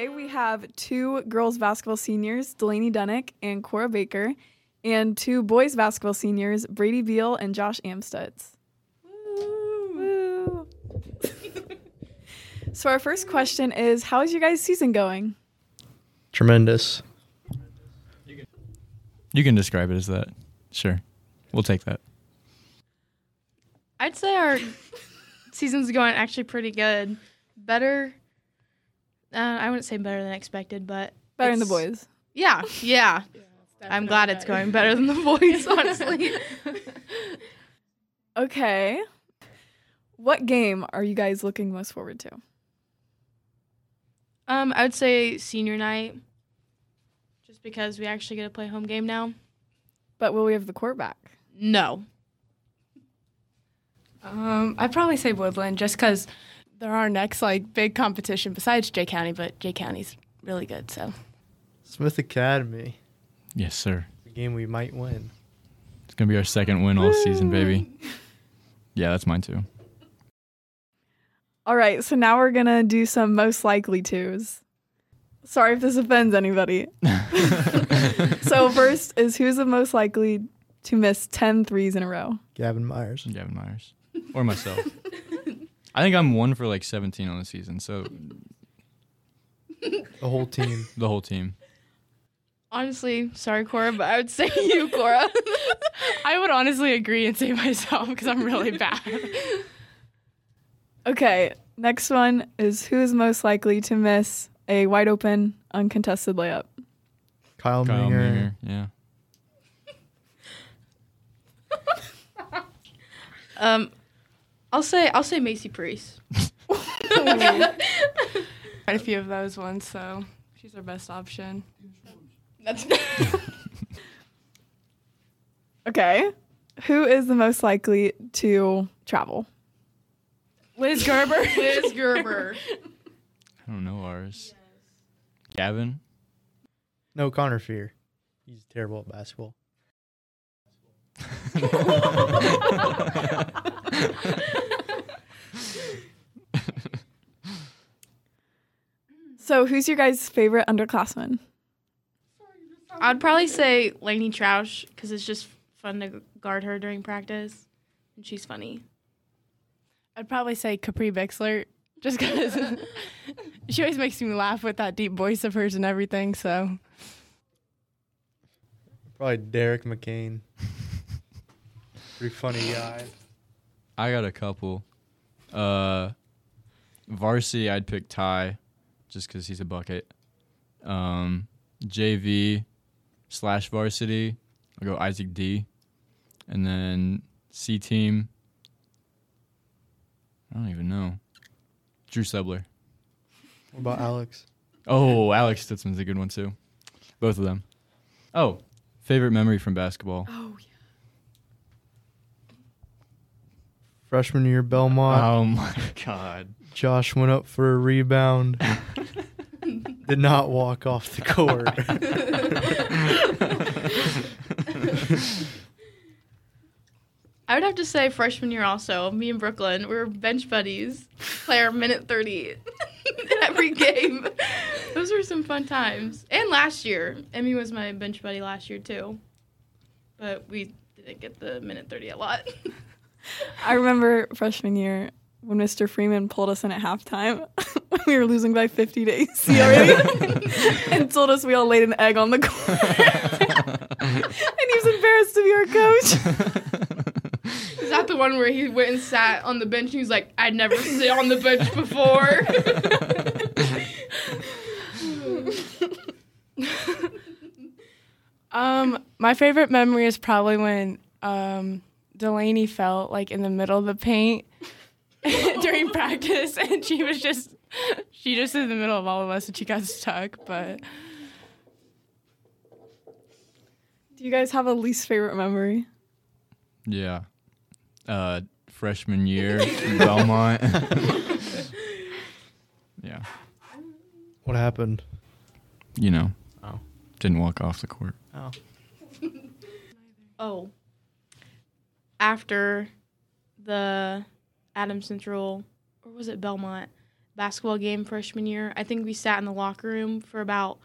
Today we have two girls basketball seniors, Delaney Dunnick and Cora Baker, and two boys basketball seniors, Brady Beal and Josh Amstutz. Woo. so our first question is, how is your guys' season going? Tremendous. You can describe it as that. Sure. We'll take that. I'd say our season's going actually pretty good. Better. Uh, I wouldn't say better than expected, but Better than the boys. Yeah, yeah. I'm glad it's going better than the boys, honestly. Okay. What game are you guys looking most forward to? um, I would say senior night, just because we actually get to play home game now. But will we have the court back? No, Um, I'd probably say Woodland just because they're our next like big competition besides Jay County, but Jay County's really good. So Smith Academy. Yes, sir. The game we might win. It's gonna be our second win all season, baby. Yeah, that's mine too. All right, so now we're gonna do some most likely twos. Sorry if this offends anybody. so first is who's the most likely to miss 10 threes in a row? Gavin Myers. Gavin Myers or myself. I think I'm one for like 17 on the season, so The whole team. the whole team. honestly, sorry, Cora, but I would say you, Cora. I would honestly agree and say myself because I'm really bad. Okay, next one is who is most likely to miss a wide open uncontested layup? Kyle, Kyle Minger. Minger, yeah. um, I'll say I'll say Macy Priest. Quite a few of those ones, so she's our best option. That's Okay. Who is the most likely to travel? Liz Gerber. Liz Gerber. I don't know ours. Gavin. No, Connor Fear. He's terrible at basketball. So who's your guys' favorite underclassman? I'd probably say Lainey Troush because it's just fun to guard her during practice, and she's funny. I'd probably say Capri Bixler just because she always makes me laugh with that deep voice of hers and everything. So Probably Derek McCain. Pretty funny guy. I got a couple. Uh, varsity, I'd pick Ty, just because he's a bucket. Um, JV slash varsity, I'll go Isaac D. And then C team, I don't even know. Drew Sebler. What about Alex? Oh, Alex Stutzman's a good one too. Both of them. Oh, favorite memory from basketball. Oh, yeah. Freshman year Belmont. Oh my god. Josh went up for a rebound. Did not walk off the court. I would have to say freshman year also. Me and Brooklyn, we were bench buddies. Play our minute thirty every game. Those were some fun times. And last year, Emmy was my bench buddy last year too. But we didn't get the minute thirty a lot. I remember freshman year when Mr. Freeman pulled us in at halftime. we were losing by 50 to AC already and told us we all laid an egg on the court. and he was embarrassed to be our coach. Is that the one where he went and sat on the bench and he was like, I'd never sit on the bench before? Um, my favorite memory is probably when um, Delaney fell like in the middle of the paint during practice, and she was just she just in the middle of all of us, and she got stuck. But Do you guys have a least favorite memory? Yeah. Uh, freshman year, in Belmont. yeah. what happened? You know. Oh. Didn't walk off the court. Oh. oh. After the Adam Central, or was it Belmont? basketball game freshman year. I think we sat in the locker room for about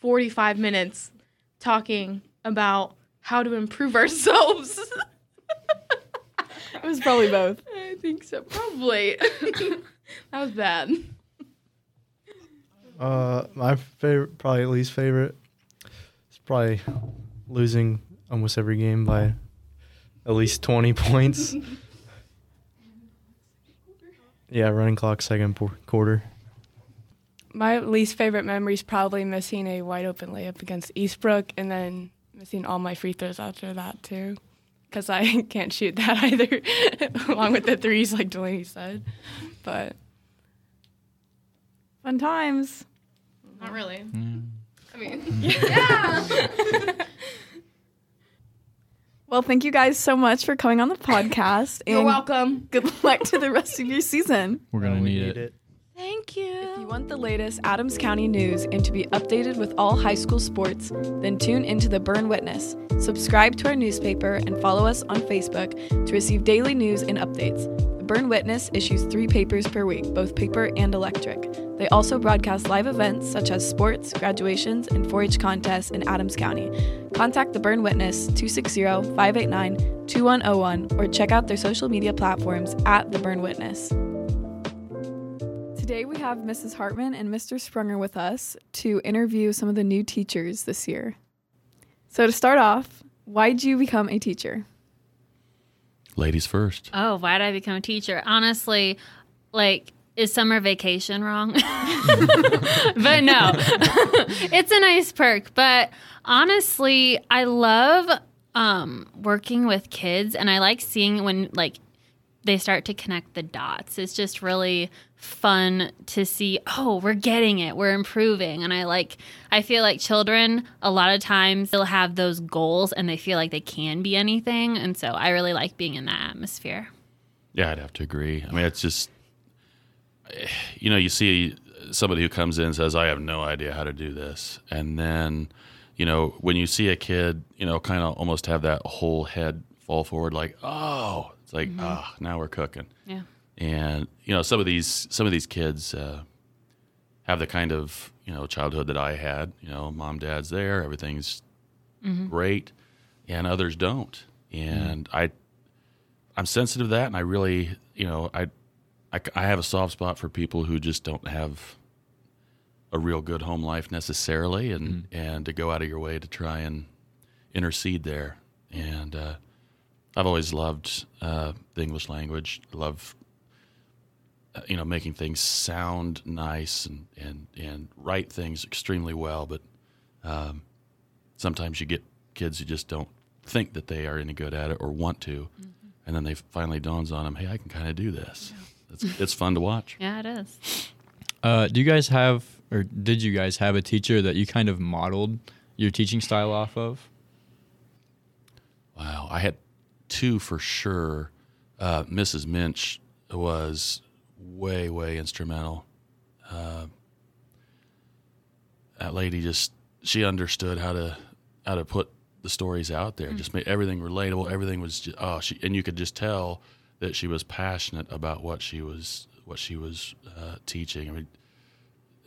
45 minutes talking about how to improve ourselves. It was probably both. I think so, probably. that was bad. Uh, my favorite, probably least favorite, is probably losing almost every game by at least 20 points. Yeah, running clock second por- quarter. My least favorite memory is probably missing a wide open layup against Eastbrook and then missing all my free throws after that too. Because I can't shoot that either, along with the threes, like Delaney said. But Fun times. Not really. Mm. I mean, yeah. Well, thank you guys so much for coming on the podcast. And You're welcome. Good luck to the rest of your season. We're gonna Uh, we need, it. Thank you. If you you. want the latest Adams County news and to be updated with all high school sports, then tune into the Berne Witness. Subscribe to our newspaper and follow us on Facebook to receive daily news and updates. Berne Witness issues three papers per week, both paper and electric. They also broadcast live events such as sports, graduations, and 4 H contests in Adams County. Contact the Berne Witness 260 589 2101 or check out their social media platforms at the Berne Witness. Today we have Mrs. Hartman and Mr. Sprunger with us to interview some of the new teachers this year. So to start off, why did you become a teacher? Ladies first. Oh, why did I become a teacher? Honestly, like, is summer vacation wrong? but no, it's a nice perk. But honestly, I love um, working with kids, and I like seeing when like they start to connect the dots. It's just really fun to see, oh, we're getting it, we're improving. And I like, I feel like children, a lot of times, they'll have those goals and they feel like they can be anything. And so I really like being in that atmosphere. Yeah, I'd have to agree. I mean, it's just, you know, you see somebody who comes in and says, I have no idea how to do this. And then, you know, when you see a kid, you know, kind of almost have that whole head fall forward, like, oh, like, ah, now we're cooking. Yeah. and you know some of these some of these kids uh, have the kind of you know childhood that I had. You know, mom, dad's there, everything's great, and others don't. And I, I'm sensitive to that, and I really, you know, I, I, I have a soft spot for people who just don't have a real good home life necessarily, and and to go out of your way to try and intercede there. And uh, I've always loved uh, the English language. I love uh, you know making things sound nice and and and write things extremely well. But um, sometimes you get kids who just don't think that they are any good at it or want to, and then they finally dawns on them, hey, I can kind of do this. It's it's fun to watch. Yeah, it is. Uh, do you guys have, or did you guys have a teacher that you kind of modeled your teaching style off of? Wow, I had two for sure. Uh, Mrs. Minch was way, way instrumental. Uh, that lady just she understood how to how to put the stories out there. Just made everything relatable. Everything was just oh she and you could just tell that she was passionate about what she was what she was uh, teaching. I mean.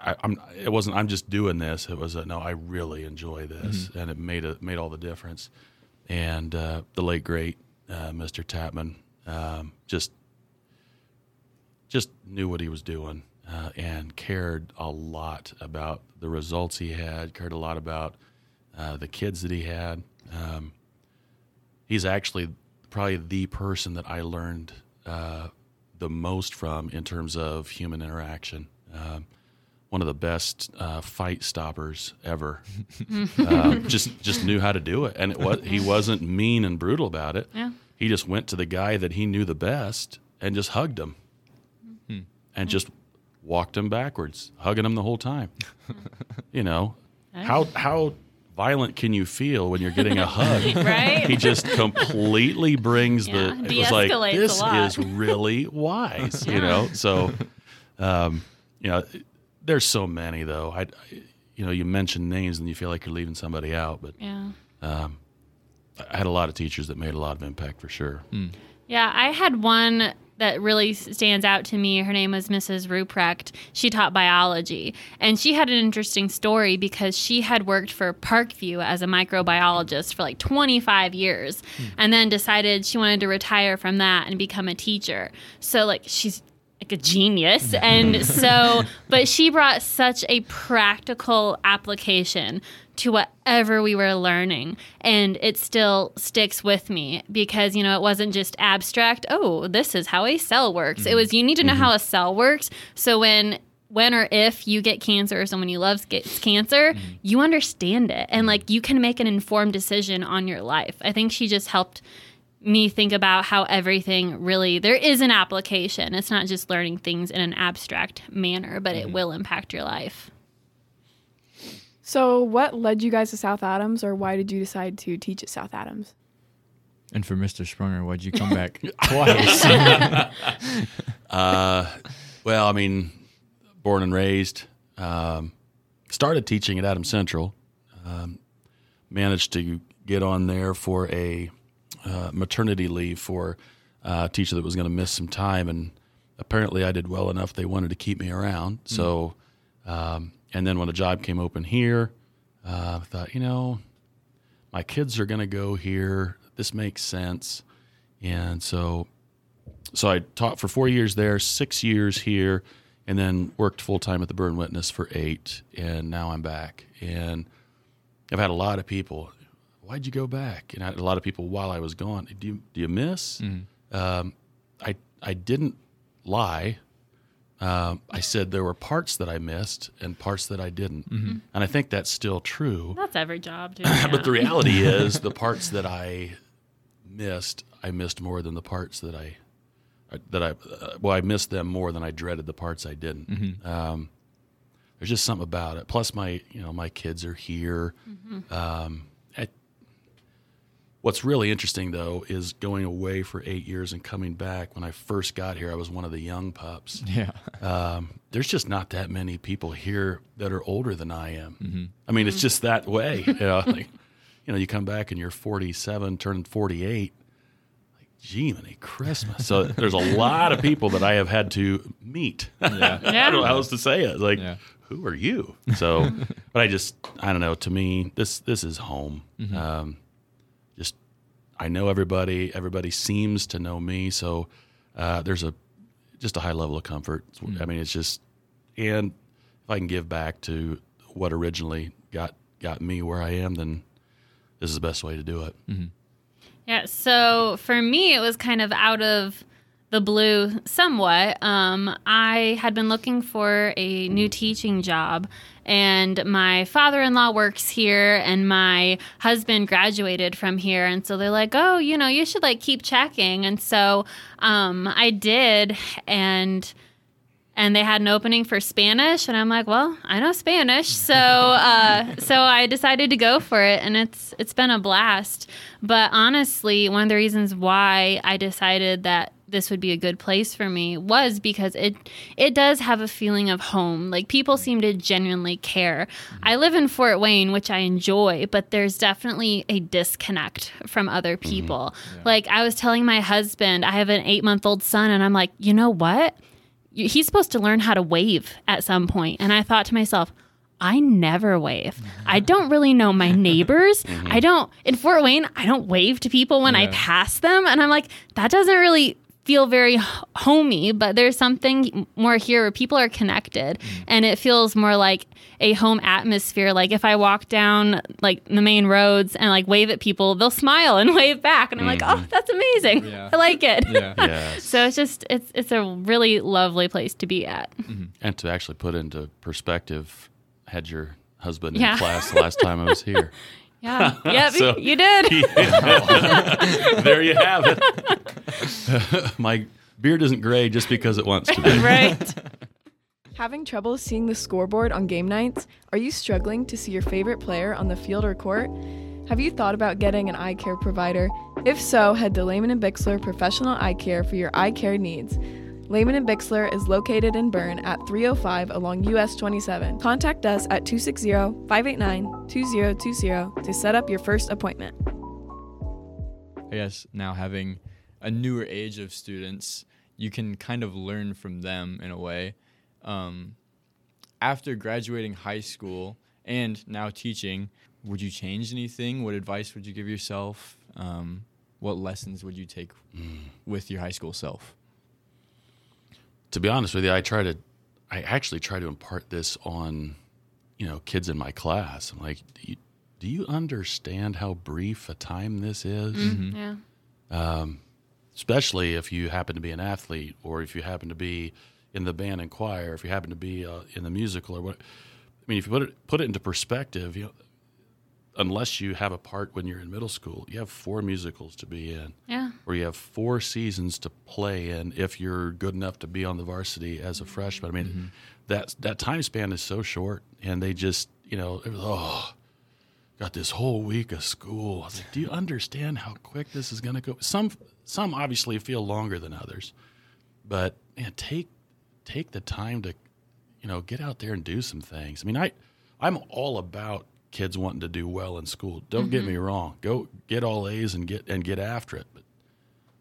I, I'm. It wasn't. I'm just doing this. It was a no. I really enjoy this, and it made a made all the difference and uh, the late great uh, Mr. Tapman um, just just knew what he was doing uh, and cared a lot about the results he had. Cared a lot about uh, the kids that he had. Um, he's actually probably the person that I learned uh, the most from in terms of human interaction. Um, one of the best uh, fight stoppers ever. um, just just knew how to do it, and it was he wasn't mean and brutal about it. Yeah. He just went to the guy that he knew the best and just hugged him, and just walked him backwards, hugging him the whole time. you know, how how violent can you feel when you're getting a hug? Right? He just completely brings Yeah, the. It was like this is really wise, you know. So, um, you know, there's so many though. I, I- you know, you mention names and you feel like you're leaving somebody out, but yeah. Um, I had a lot of teachers that made a lot of impact for sure. Hmm. Yeah, I had one that really stands out to me. Her name was Mrs. Ruprecht. She taught biology, and she had an interesting story because she had worked for Parkview as a microbiologist for like 25 years, hmm. and then decided she wanted to retire from that and become a teacher. So like she's like a genius. And so, but she brought such a practical application to whatever we were learning. And it still sticks with me because, you know, it wasn't just abstract, oh, this is how a cell works. It mm-hmm. was, you need to know mm-hmm. how a cell works. So when, when or if you get cancer or someone you love gets cancer, mm. you understand it. And like you can make an informed decision on your life. I think she just helped me think about how everything really there is an application. It's not just learning things in an abstract manner, but it will impact your life. So, what led you guys to South Adams, or why did you decide to teach at South Adams? And for Mr. Sprunger, why'd you come back twice? Uh, well, I mean, born and raised. Um, started teaching at Adams Central. Um, managed to get on there for a uh, maternity leave for a teacher that was going to miss some time, and apparently I did well enough. They wanted to keep me around. So, um, and then when a job came open here, uh, I thought, you know, my kids are going to go here. This makes sense, and so so I taught for four years there, six years here, and then worked full time at the Berne Witness for eight, and now I'm back. And I've had a lot of people, why'd you go back? And I had a lot of people while I was gone. Do you do you miss? Um, I I didn't lie. Um, I said there were parts that I missed and parts that I didn't, and I think that's still true. That's every job, too. but the reality is, the parts that I missed, I missed more than the parts that I that I uh, well, I missed them more than I dreaded the parts I didn't. Um, there's just something about it. Plus, my you know my kids are here. Um, I, what's really interesting though is going away for eight years and coming back. When I first got here, I was one of the young pups. yeah. Um, there's just not that many people here that are older than I am. I mean, it's just that way. You know, like, you know, you come back and you're 47, turning 48. Like, gee, many Christmas. So there's a lot of people that I have had to meet. Yeah. I don't know how else to say it. Like, Yeah. who are you? So, but I just, I don't know. To me, this this is home. Um, just, I know everybody. Everybody seems to know me. So, uh, there's a just a high level of comfort. I mean, it's just, and if I can give back to what originally got got me where I am, then this is the best way to do it. Yeah, so for me, it was kind of out of the blue somewhat. Um, I had been looking for a new teaching job, and my father in law works here, and my husband graduated from here. And so they're like, oh, you know, you should like keep checking. And so um, I did, and and they had an opening for Spanish, and I'm like, well, I know Spanish, so uh, so I decided to go for it, and it's it's been a blast. But honestly, one of the reasons why I decided that this would be a good place for me was because it it does have a feeling of home. Like people seem to genuinely care. I live in Fort Wayne, which I enjoy, but there's definitely a disconnect from other mm-hmm. people. Like I was telling my husband, I have an 8-month-old son and I'm like, "You know what? He's supposed to learn how to wave at some point." And I thought to myself, I never wave. I mm-hmm. don't really know my neighbors. I mm-hmm. don't in Fort Wayne, I don't wave to people when I pass them and I'm like that doesn't really feel very homey, but there's something more here where people are connected mm. and it feels more like a home atmosphere. Like if I walk down like the main roads and like wave at people, they'll smile and wave back and I'm like, "Oh, mm-hmm. that's amazing. Yeah. I like it." Yeah. Yes. So it's just it's it's a really lovely place to be at. Mm-hmm. and to actually put into perspective, had your husband Yeah. in class the last time I was here. Yeah. yep, So- you did. there you have it. My beard isn't gray just because it wants to be. right. Having trouble seeing the scoreboard on game nights? Are you struggling to see your favorite player on the field or court? Have you thought about getting an eye care provider? If so, head to Lehman and Bixler Professional Eye Care for your eye care needs. Lehman and Bixler is located in Berne at 305 along US 27. Contact us at 260-589-2020 to set up your first appointment. I guess now having a newer age of students, you can kind of learn from them in a way. Um, after graduating high school and now teaching, would you change anything? What advice would you give yourself? Um, what lessons would you take with your high school self? To be honest with you, I try to, I actually try to impart this on, you know, kids in my class. I'm like, do you, do you understand how brief a time this is? Mm-hmm. Mm-hmm. Yeah. Um, especially if you happen to be an athlete, or if you happen to be in the band and choir, if you happen to be uh, in the musical, or what. I mean, if you put it put it into perspective, you know, unless you have a part when you're in middle school, you have four musicals to be in. Yeah. where you have four seasons to play in if you're good enough to be on the varsity as a freshman. I mean, mm-hmm. that that time span is so short, and they just you know, it was, oh, got this whole week of school. I was like, do you understand how quick this is going to go? Some some obviously feel longer than others, but man, take take the time to you know get out there and do some things. I mean, I I'm all about kids wanting to do well in school. Don't get me mm-hmm. wrong. Go get all A's and get and get after it. But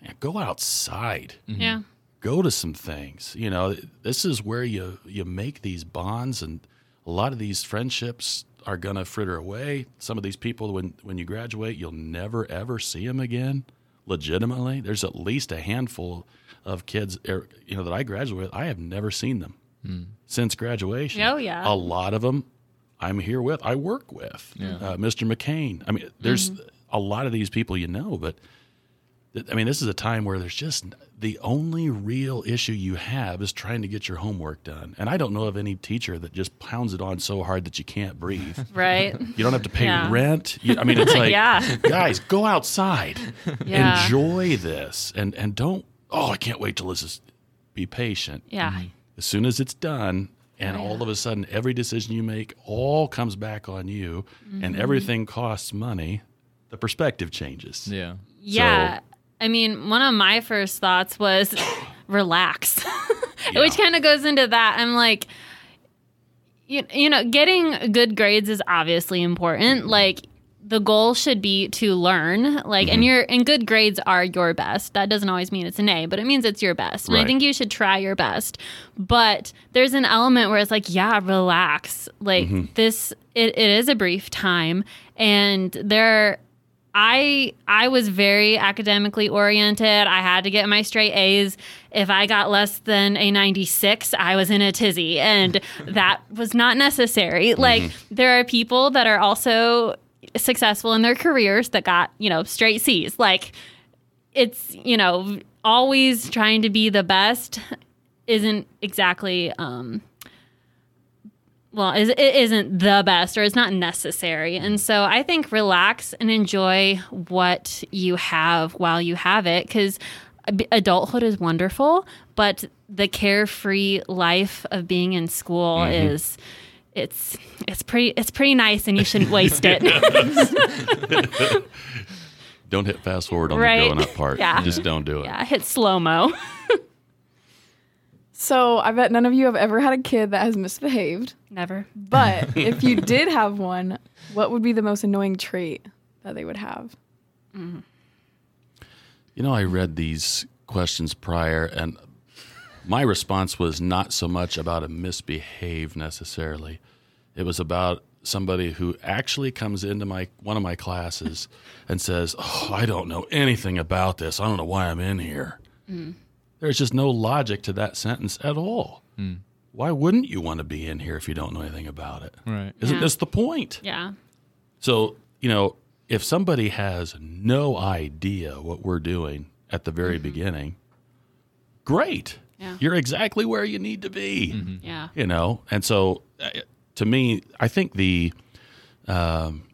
man, go outside. Mm-hmm. Yeah. Go to some things. You know, this is where you you make these bonds and a lot of these friendships are going to fritter away. Some of these people when when you graduate, you'll never ever see them again. Legitimately, there's at least a handful of kids er, you know that I graduated. I have never seen them hmm. since graduation. Oh, yeah. A lot of them I'm here with. I work with Yeah. uh, Mr. McCain. I mean, there's a lot of these people you know, but th- I mean, this is a time where there's just the only real issue you have is trying to get your homework done. And I don't know of any teacher that just pounds it on so hard that you can't breathe. Right. You don't have to pay Yeah. rent. You, I mean, it's like, Yeah. guys, go outside, Yeah. enjoy this, and and don't. Oh, I can't wait till this is. Be patient. Yeah. As soon as it's done, and Oh, yeah. all of a sudden, every decision you make all comes back on you, and Mm-hmm. everything costs money. The perspective changes. Yeah. Yeah. I mean, one of my first thoughts was relax, which kind of goes into that. I'm like, you, you know, getting good grades is obviously important. Like, the goal should be to learn like and mm-hmm. your and good grades are your best. That doesn't always mean it's an a but it means it's your best. And i think you should try your best. But there's an element where it's like yeah relax. Like mm-hmm. this it, it is a brief time. And there I I was very academically oriented. I had to get my straight A's. If I got less than a 96, I was in a tizzy. And that was not necessary. Like mm-hmm. there are people that are also successful in their careers that got, you know, straight C's. Like it's, you know, always trying to be the best isn't exactly um well, it isn't the best or it's not necessary. And so I think relax and enjoy what you have while you have it because adulthood is wonderful, but the carefree life of being in school is it's it's pretty it's pretty nice and you shouldn't waste it. Don't hit fast forward on Right. the growing up part. Yeah. Just don't do it. yeah, hit slow mo. So I bet none of you have ever had a kid that has misbehaved. Never. But if you did have one, what would be the most annoying trait that they would have? Mm. You know, I read these questions prior, and my response was not so much about a misbehave necessarily. It was about somebody who actually comes into my one of my classes and says, "Oh, I don't know anything about this. I don't know why I'm in here." Mm. There's just no logic to that sentence at all. Mm. Why wouldn't you want to be in here if you don't know anything about it? Right. Isn't Yeah. this the point? Yeah. So, you know, if somebody has no idea what we're doing at the very mm-hmm. beginning, great. Yeah. You're exactly where you need to be. Yeah. You know, and so uh, to me, I think the um,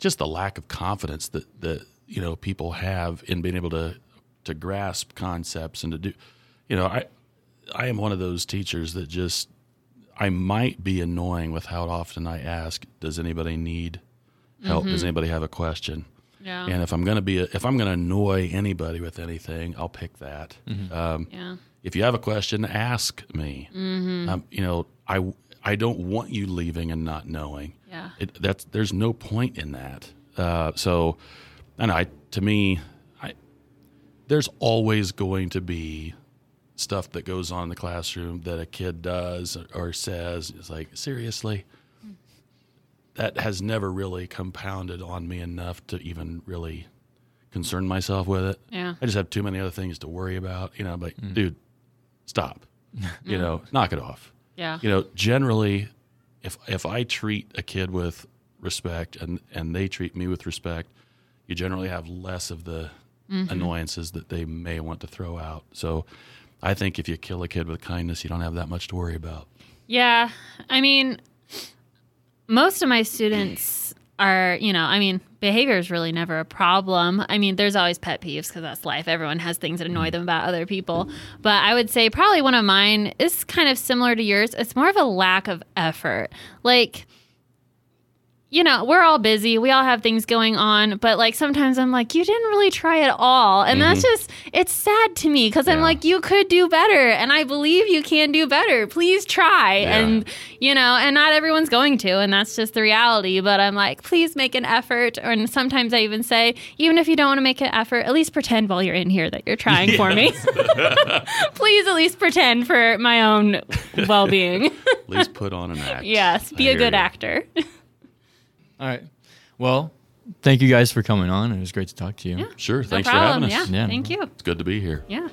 just the lack of confidence that that you know people have in being able to to grasp concepts and to do, you know, I I am one of those teachers that just I might be annoying with how often I ask, does anybody need help? Does anybody have a question? Yeah. And if I'm gonna be a, if I'm gonna annoy anybody with anything, I'll pick that. Um, Yeah. If you have a question, ask me. Um, you know, I I don't want you leaving and not knowing. Yeah. It, that's there's no point in that. Uh, so, and I to me, I there's always going to be stuff that goes on in the classroom that a kid does or says is like seriously that has never really compounded on me enough to even really concern myself with it Yeah. i just have too many other things to worry about you know I'm like dude stop you know knock it off Yeah. you know generally if if i treat a kid with respect and and they treat me with respect you generally have less of the mm-hmm. annoyances that they may want to throw out so i think if you kill a kid with kindness you don't have that much to worry about Yeah. I mean, most of my students are, you know, I mean, behavior is really never a problem. I mean, there's always pet peeves because that's life. Everyone has things that annoy mm. them about other people. But I would say probably one of mine is kind of similar to yours. It's more of a lack of effort. Like, you know, we're all busy. We all have things going on, but like sometimes I'm like, you didn't really try at all. And that's mm-hmm. just, it's sad to me because I'm like, you could do better. And I believe you can do better. Please try. Yeah. And, you know, and not everyone's going to. And that's just the reality. But I'm like, please make an effort. Or and sometimes I even say, even if you don't want to make an effort, at least pretend while you're in here that you're trying for me. please at least pretend for my own well being. at least put on an act yes, be I a good you. actor. All right. Well, thank you guys for coming on. It was great to talk to you. Yeah. sure No thanks problem. for having us Yeah. Yeah. Thank you. it's good to be here Yeah.